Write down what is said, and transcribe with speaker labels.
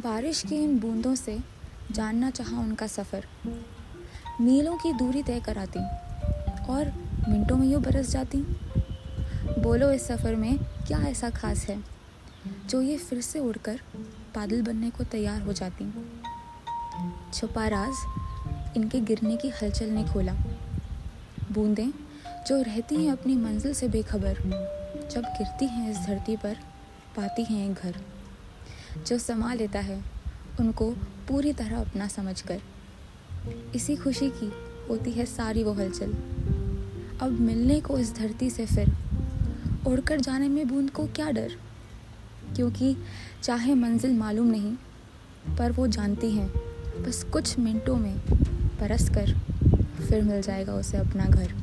Speaker 1: बारिश की इन बूंदों से जानना चाहा उनका सफ़र। मीलों की दूरी तय कराती और मिनटों में यूँ बरस जाती। बोलो इस सफ़र में क्या ऐसा खास है, जो ये फिर से उड़कर बादल बनने को तैयार हो जाती? छुपा राज इनके गिरने की हलचल ने खोला। बूंदें जो रहती हैं अपनी मंजिल से बेखबर, जब गिरती हैं इस धरती पर, पाती हैं एक घर। जो समा लेता है, उनको पूरी तरह अपना समझकर। इसी खुशी की होती है सारी वो हलचल। अब मिलने को इस धरती से फिर उड़कर जाने में बूंद को क्या डर? क्योंकि चाहे मंजिल मालूम नहीं, पर वो जानती हैं, बस कुछ मिनटों में परस कर फिर मिल जाएगा उसे अपना घर।